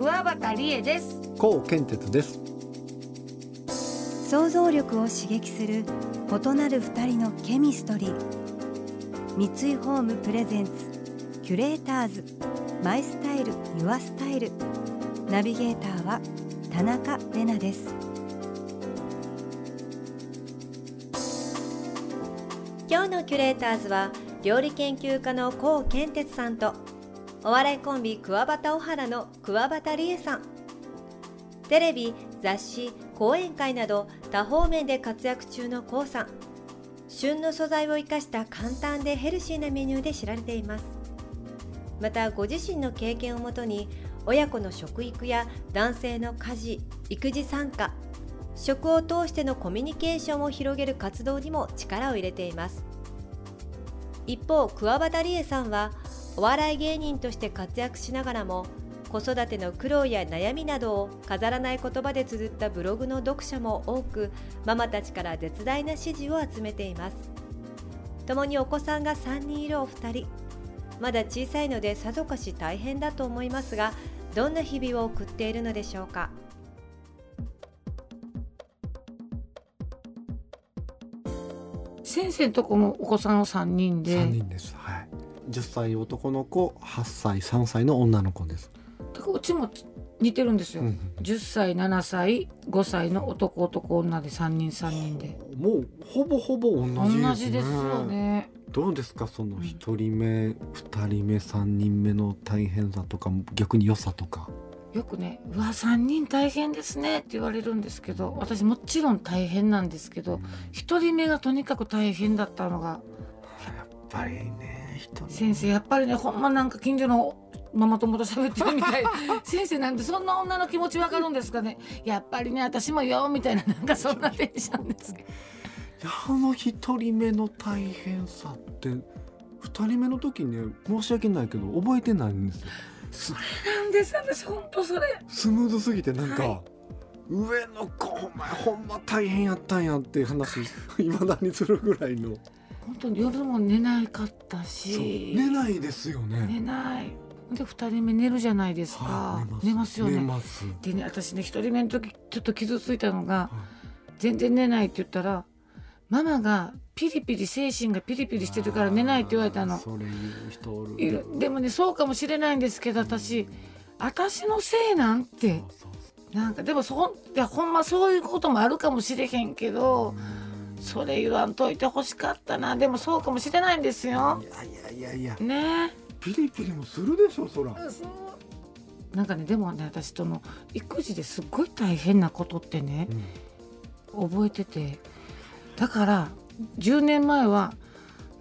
桑畑理恵です。高健哲です。想像力を刺激する異なる二人のケミストリー。三井ホームプレゼンツキュレーターズ。マイスタイルユアスタイル。ナビゲーターは田中れなです。今日のキュレーターズは料理研究家の高健哲さんとお笑いコンビ桑畑小原の桑畑理恵さん。テレビ雑誌講演会など多方面で活躍中の k o さん。旬の素材を生かした簡単でヘルシーなメニューで知られています。またご自身の経験をもとに親子の食育や男性の家事育児参加食を通してのコミュニケーションを広げる活動にも力を入れています。一方桑畑理恵さんはお笑い芸人として活躍しながらも子育ての苦労や悩みなどを飾らない言葉で綴ったブログの読者も多くママたちから絶大な支持を集めています。共にお子さんが3人いるお二人。まだ小さいのでさぞかし大変だと思いますがどんな日々を送っているのでしょうか。先生とこもお子さんは3人で。3人です。はい10歳男の子8歳3歳の女の子です。だからうちも似てるんですよ、うん10歳7歳5歳の男男女で3人3人で。もうほぼほぼ同じですね。同じですよね。どうですか？その1人目、2人目3人目の大変さとか逆に良さとか。よくね「うわ3人大変ですね」って言われるんですけど私もちろん大変なんですけど1人目がとにかく大変だったのがやっぱりね人先生やっぱりねほんまなんか近所のママ友と喋ってるみたい。先生なんでそんな女の気持ちわかるんですかね。やっぱりね私もよみたいななんかそんなテンションですけど。いやあの1人目の大変さって2人目の時ね申し訳ないけど覚えてないんですよ。それなんです私ほんとそれ。スムーズすぎてなんか、は上の子お前ほんま大変やったんやって話い。まだにするぐらいの本当に夜も寝なかったし。寝ないですよね。寝ない。で2人目寝るじゃないですか、はい寝ます。よね。寝ます。でね私ね1人目の時ちょっと傷ついたのがは全然寝ないって言ったらママがピリピリ精神がピリピリしてるから寝ないって言われたの。それ人おる。いる。でもねそうかもしれないんですけど私私のせいなんて。なんかでもそいやほんまそういうこともあるかもしれへんけどそれ言わんといてほしかったな。でもそうかもしれないんですよ。いやいやいやいや。ね。ピリピリもするでしょそら。なんかねでもね私との育児ですっごい大変なことってね覚えてて。だから10年前は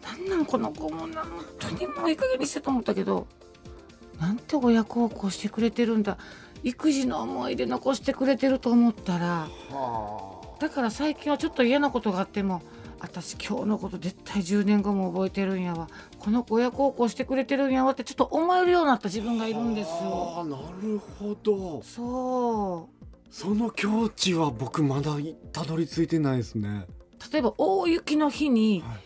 なんなんこの子もなん本当にもういい加減にしてと思ったけどなんて親孝行してくれてるんだ。育児の思い出残してくれてると思ったらはだから最近はちょっと嫌なことがあっても私今日のこと絶対10年後も覚えてるんやわ。この子親孝行してくれてるんやわってちょっと思えるようになった自分がいるんですよ。あーなるほど。そう。その境地は僕まだたどり着いてないですね。例えば大雪の日にはい。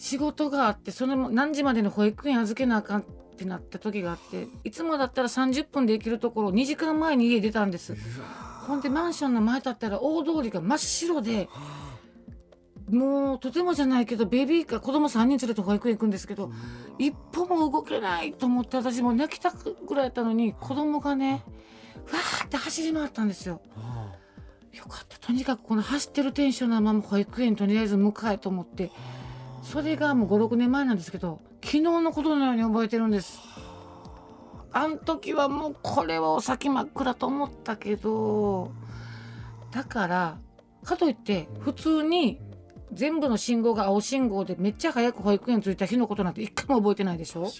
仕事があってその何時までに保育園預けなあかんっってなった時があっていつもだったら30分で行けるところ2時間前に家出たんですほんでマンションの前だったら大通りが真っ白でもうとてもじゃないけどベビーカー子供3人連れて保育園行くんですけど一歩も動けないと思って私も泣きたくぐらいやったのに子供がねわーって走り回ったんですよ。よかったとにかくこの走ってるテンションのまま保育園とりあえず迎えと思ってそれがもう56年前なんですけど昨日のことのように覚えてるんです。あん時はもうこれはお先真っ暗と思ったけどだからかといって普通に全部の信号が青信号でめっちゃ早く保育園着いた日のことなんて一回も覚えてないでしょ。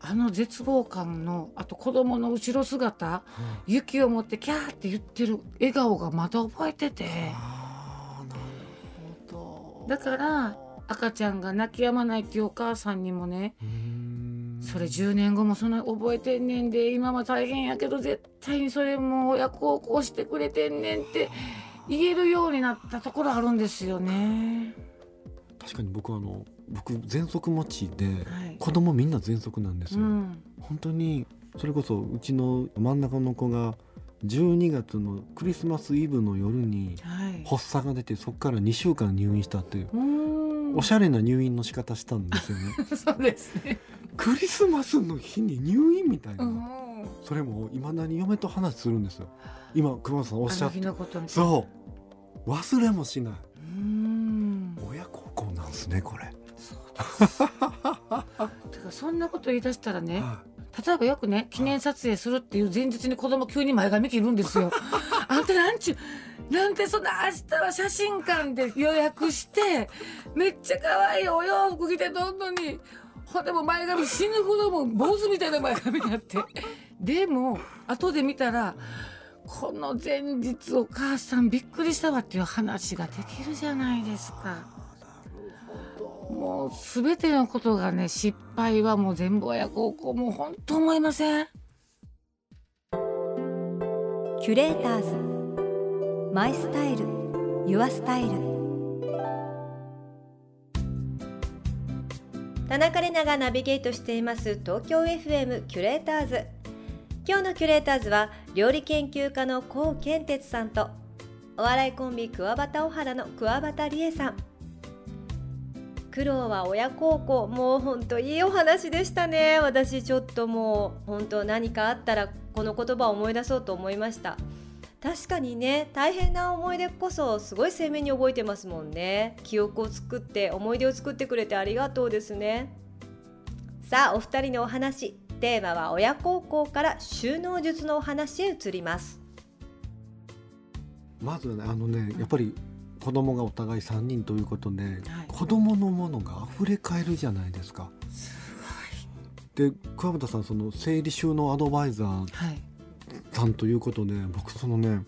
あの絶望感のあと子供の後ろ姿雪を持ってキャーって言ってる笑顔がまだ覚えてて。あーなるほど。だから赤ちゃんが泣き止まないっていうお母さんにもねそれ10年後もその覚えてんねんで今は大変やけど絶対にそれもう親孝行してくれてんねんって言えるようになったところあるんですよね。確かに僕あの僕喘息持ちではい。子供みんな喘息なんですよ、うん。本当にそれこそうちの真ん中の子が12月のクリスマスイブの夜にはい。発作が出てそこから2週間入院したっていう。うおしゃれな入院の仕方したんですよね。そうですね。クリスマスの日に入院みたいな、うん。それもいまだに嫁と話するんですよ。今熊本さんおっしゃって。そう。忘れもしない。親孝行なんすねこれ、だ からそんなこと言い出したらねは例えばよくね記念撮影するっていう前日に子供急に前髪切るんですよ。あんたなんちゅうなんてそんな明日は写真館で予約してめっちゃ可愛いお洋服着てどんどんにほでも前髪死ぬほども坊主みたいな前髪になって。でも後で見たらこの前日お母さんびっくりしたわっていう話ができるじゃないですか。もう全てのことがね失敗はもう全部親孝行もう本当思いません？キュレーターズ。マイスタイルユアスタイル。田中れながナビゲートしています東京 FM キュレーターズ。今日のキュレーターズは料理研究家の高健哲さんとお笑いコンビ桑畑小原の桑畑理恵さん。苦労は親孝行もう本当いいお話でしたね。私ちょっともう本当何かあったらこの言葉を思い出そうと思いました。確かにね大変な思い出こそすごい鮮明に覚えてますもんね。記憶を作って思い出を作ってくれてありがとうですね。さあお二人のお話テーマは親孝行から収納術のお話へ移ります。まずねあのねやっぱり子供がお互い3人ということで、はい。子供のものが溢れ返るじゃないですか。で桑畑さんその整理収納アドバイザーはいさんということで僕そのね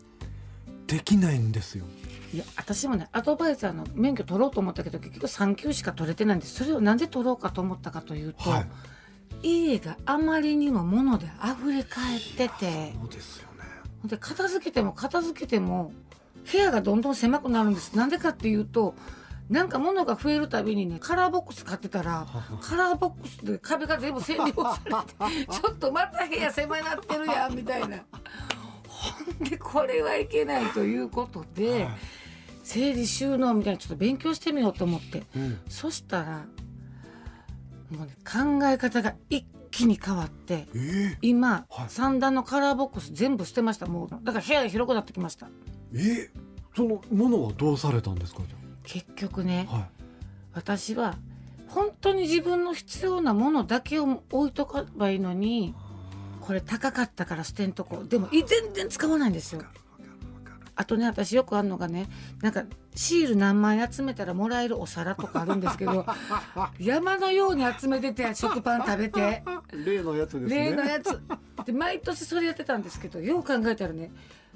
できないんですよ。いや私もねアドバイザーの免許取ろうと思ったけど結局3級しか取れてないんですそれをなんで取ろうかと思ったかというと、はい。家があまりにも物で溢れ返っててそうですよね。で片付けても片付けても部屋がどんどん狭くなるんですなんでかっていうとなんか物が増えるたびにねカラーボックス買ってたら カラーボックスで壁が全部占領されて ちょっとまた部屋狭なってるやんみたいな。ほんでこれはいけないということで、はい。整理収納みたいなちょっと勉強してみようと思って。うん。そしたらもうね考え方が一気に変わってえー、今、はい。三段のカラーボックス全部捨てました。もうだから部屋が広くなってきました。えー、そのものはどうされたんですか？じ結局ね。はい。私は本当に自分の必要なものだけを置いとけばいいのにこれ高かったから捨てんとこでもい全然使わないんですよあとね私よくあるのがねなんかシール何枚集めたらもらえるお皿とかあるんですけど 山のように集めてて食パン食べて 例のやつですね。例のやつで毎年それやってたんですけどよう考えたらね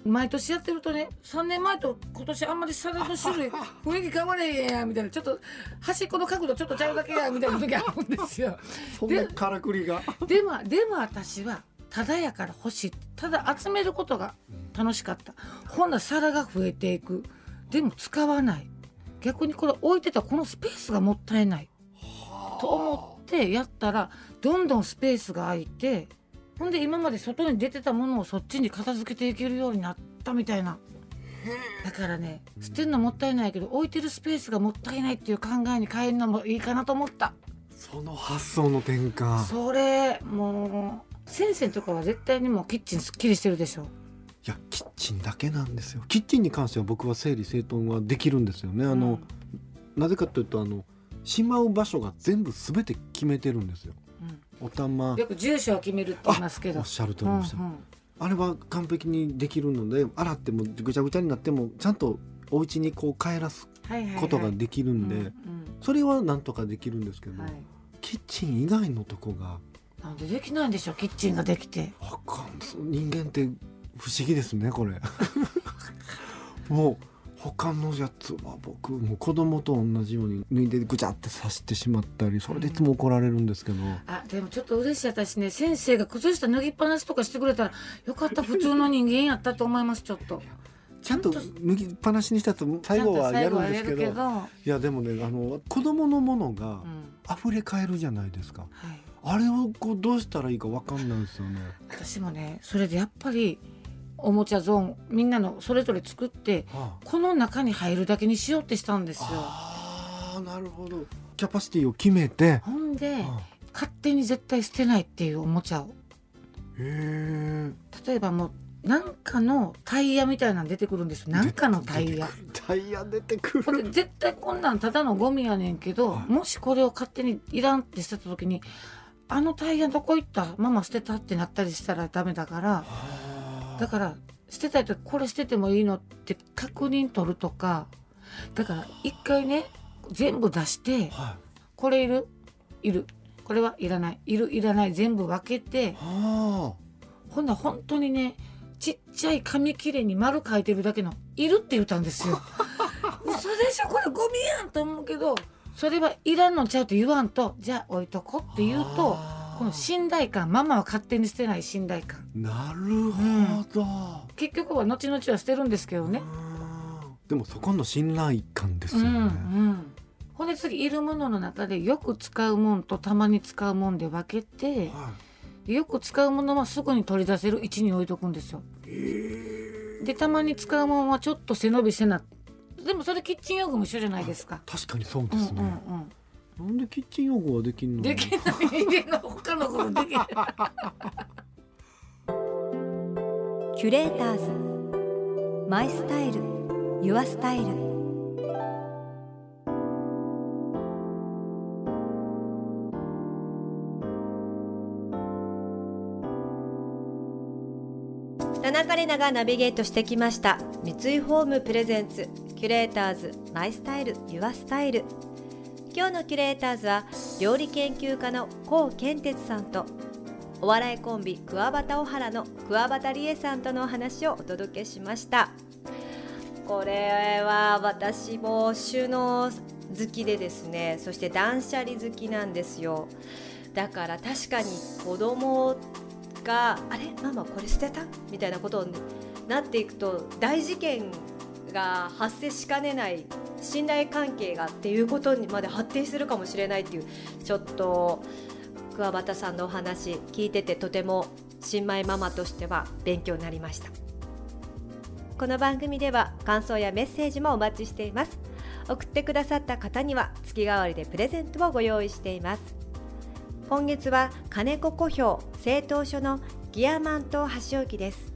毎年やってるとね3年前と今年あんまり皿の種類雰囲気変われへんやんみたいな。ちょっと端っこの角度ちょっとちゃうだけやみたいな時あるんですよ。そんなからくりが。でもでも私はただやから欲しい。ただ集めることが楽しかった。ほんなら皿が増えていく。でも使わない。逆にこれ置いてたこのスペースがもったいない。と思ってやったらどんどんスペースが空いてほんで今まで外に出てたものをそっちに片付けていけるようになったみたいな。だからね捨てるのもったいないけど置いてるスペースがもったいないっていう考えに変えるのもいいかなと思った。その発想の転換。それもう先生とかは絶対にもうキッチンすっきりしてるでしょ。いやキッチンだけなんですよ。キッチンに関しては僕は整理整頓はできるんですよね。あの、なぜかというとあのしまう場所が全部全て決めてるんですようんお玉よく住所を決めるって言いますけど。おっしゃる通りでした、うんうん。あれは完璧にできるので洗ってもぐちゃぐちゃになってもちゃんとお家にこう帰らすことができるんで、うんそれはなんとかできうんですけど、はい。キッチン以外のとこがなんでできないんでしょうキッチンができて。わかん。人間って不思議ですねこれ。もう他のやつは僕もう子供と同じように脱いでぐちゃって刺してしまったりそれでいつも怒られるんですけど、あでもちょっと嬉しい。私ね先生が靴下脱ぎっぱなしとかしてくれたらよかった普通の人間やったと思いますちょっと。ちゃんと脱ぎっぱなしにしたと最後はやるんですけど。いやでもねあの子供のものがうん。溢れ返るじゃないですか、はい、あれをこうどうしたらいいかわかんないんですよね。私もねそれでやっぱりおもちゃゾーンみんなのそれぞれ作ってあ。この中に入るだけにしようってしたんですよ。あーなるほど。キャパシティを決めて。ほんであ。勝手に絶対捨てないっていうおもちゃを。へえ。例えばもうなんかのタイヤみたいなの出てくるんですよ。なんかのタイヤ。タイヤ出てくこれる絶対こんなんただのゴミやねんけど、はい。もしこれを勝手にいらんってしてた時にあのタイヤどこ行った？ママ捨てたってなったりしたらダメだからだから捨てたい時これ捨ててもいいのって確認取るとかだから一回ね全部出してはい。これいる？いる。これはいらない。いるいらない。全部分けてあ。ほんなら本当にねちっちゃい紙切れに丸書いてるだけの「いる」って言ったんですよ。嘘でしょ？これゴミやんと思うけどそれはいらんのちゃうと言わんとじゃあ置いとこって言うとこの信頼感ママは勝手に捨てない信頼感。なるほど、結局は後々は捨てるんですけどね。うん。でもそこの信頼感ですうんよね、うんほんで次いるものの中でよく使うもんとたまに使うもんで分けてはよく使うものはすぐに取り出せる位置に置いとくんですよ。でたまに使うもんはちょっと背伸びせなでもそれキッチン用具も一緒じゃないですか。確かにそううんうんですね、なんでキッチン用具はできんうん、の？できない。家の他のことできない。キュレーターズ。マイスタイル。ユアスタイル。田中れながナビゲートしてきました。三井ホームプレゼンツ。キュレーターズ。マイスタイル。ユアスタイル今日のキュレーターズは料理研究家の高健哲さんとお笑いコンビ桑畑小原の桑畑理恵さんとのお話をお届けしました。これは私も収納好きでですねそして断捨離好きなんですよ。だから確かに子供があれ？ママこれ捨てた？みたいなことになっていくと大事件が発生しかねない信頼関係がっていうことにまで発展するかもしれないっていうちょっと桑畑さんのお話聞いててとても新米ママとしては勉強になりました。この番組では感想やメッセージもお待ちしています。送ってくださった方には月替わりでプレゼントをご用意しています。今月は金子古表製陶所のギアマンと箸置きです。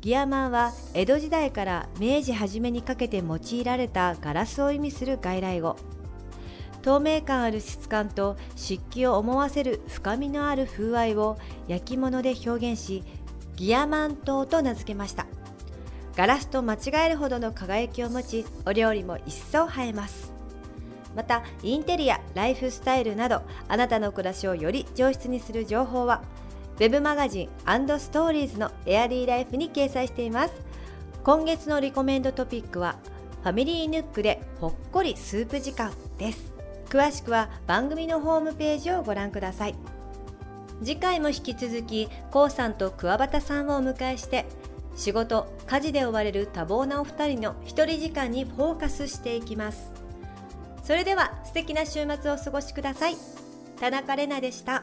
ギアマンは江戸時代から明治初めにかけて用いられたガラスを意味する外来語。透明感ある質感と湿気を思わせる深みのある風合いを焼き物で表現しギアマン灯と名付けました。ガラスと間違えるほどの輝きを持ちお料理も一層映えます。またインテリアライフスタイルなどあなたの暮らしをより上質にする情報は Web マガジンストーリーズのエアリーライフに掲載しています。今月のリコメンドトピックはファミリーヌックでほっこりスープ時間です。詳しくは番組のホームページをご覧ください。次回も引き続き k o さんと桑畑さんをお迎えして仕事家事で追われる多忙なお二人の一人時間にフォーカスしていきます。それでは素敵な週末をお過ごしください。田中れなでした。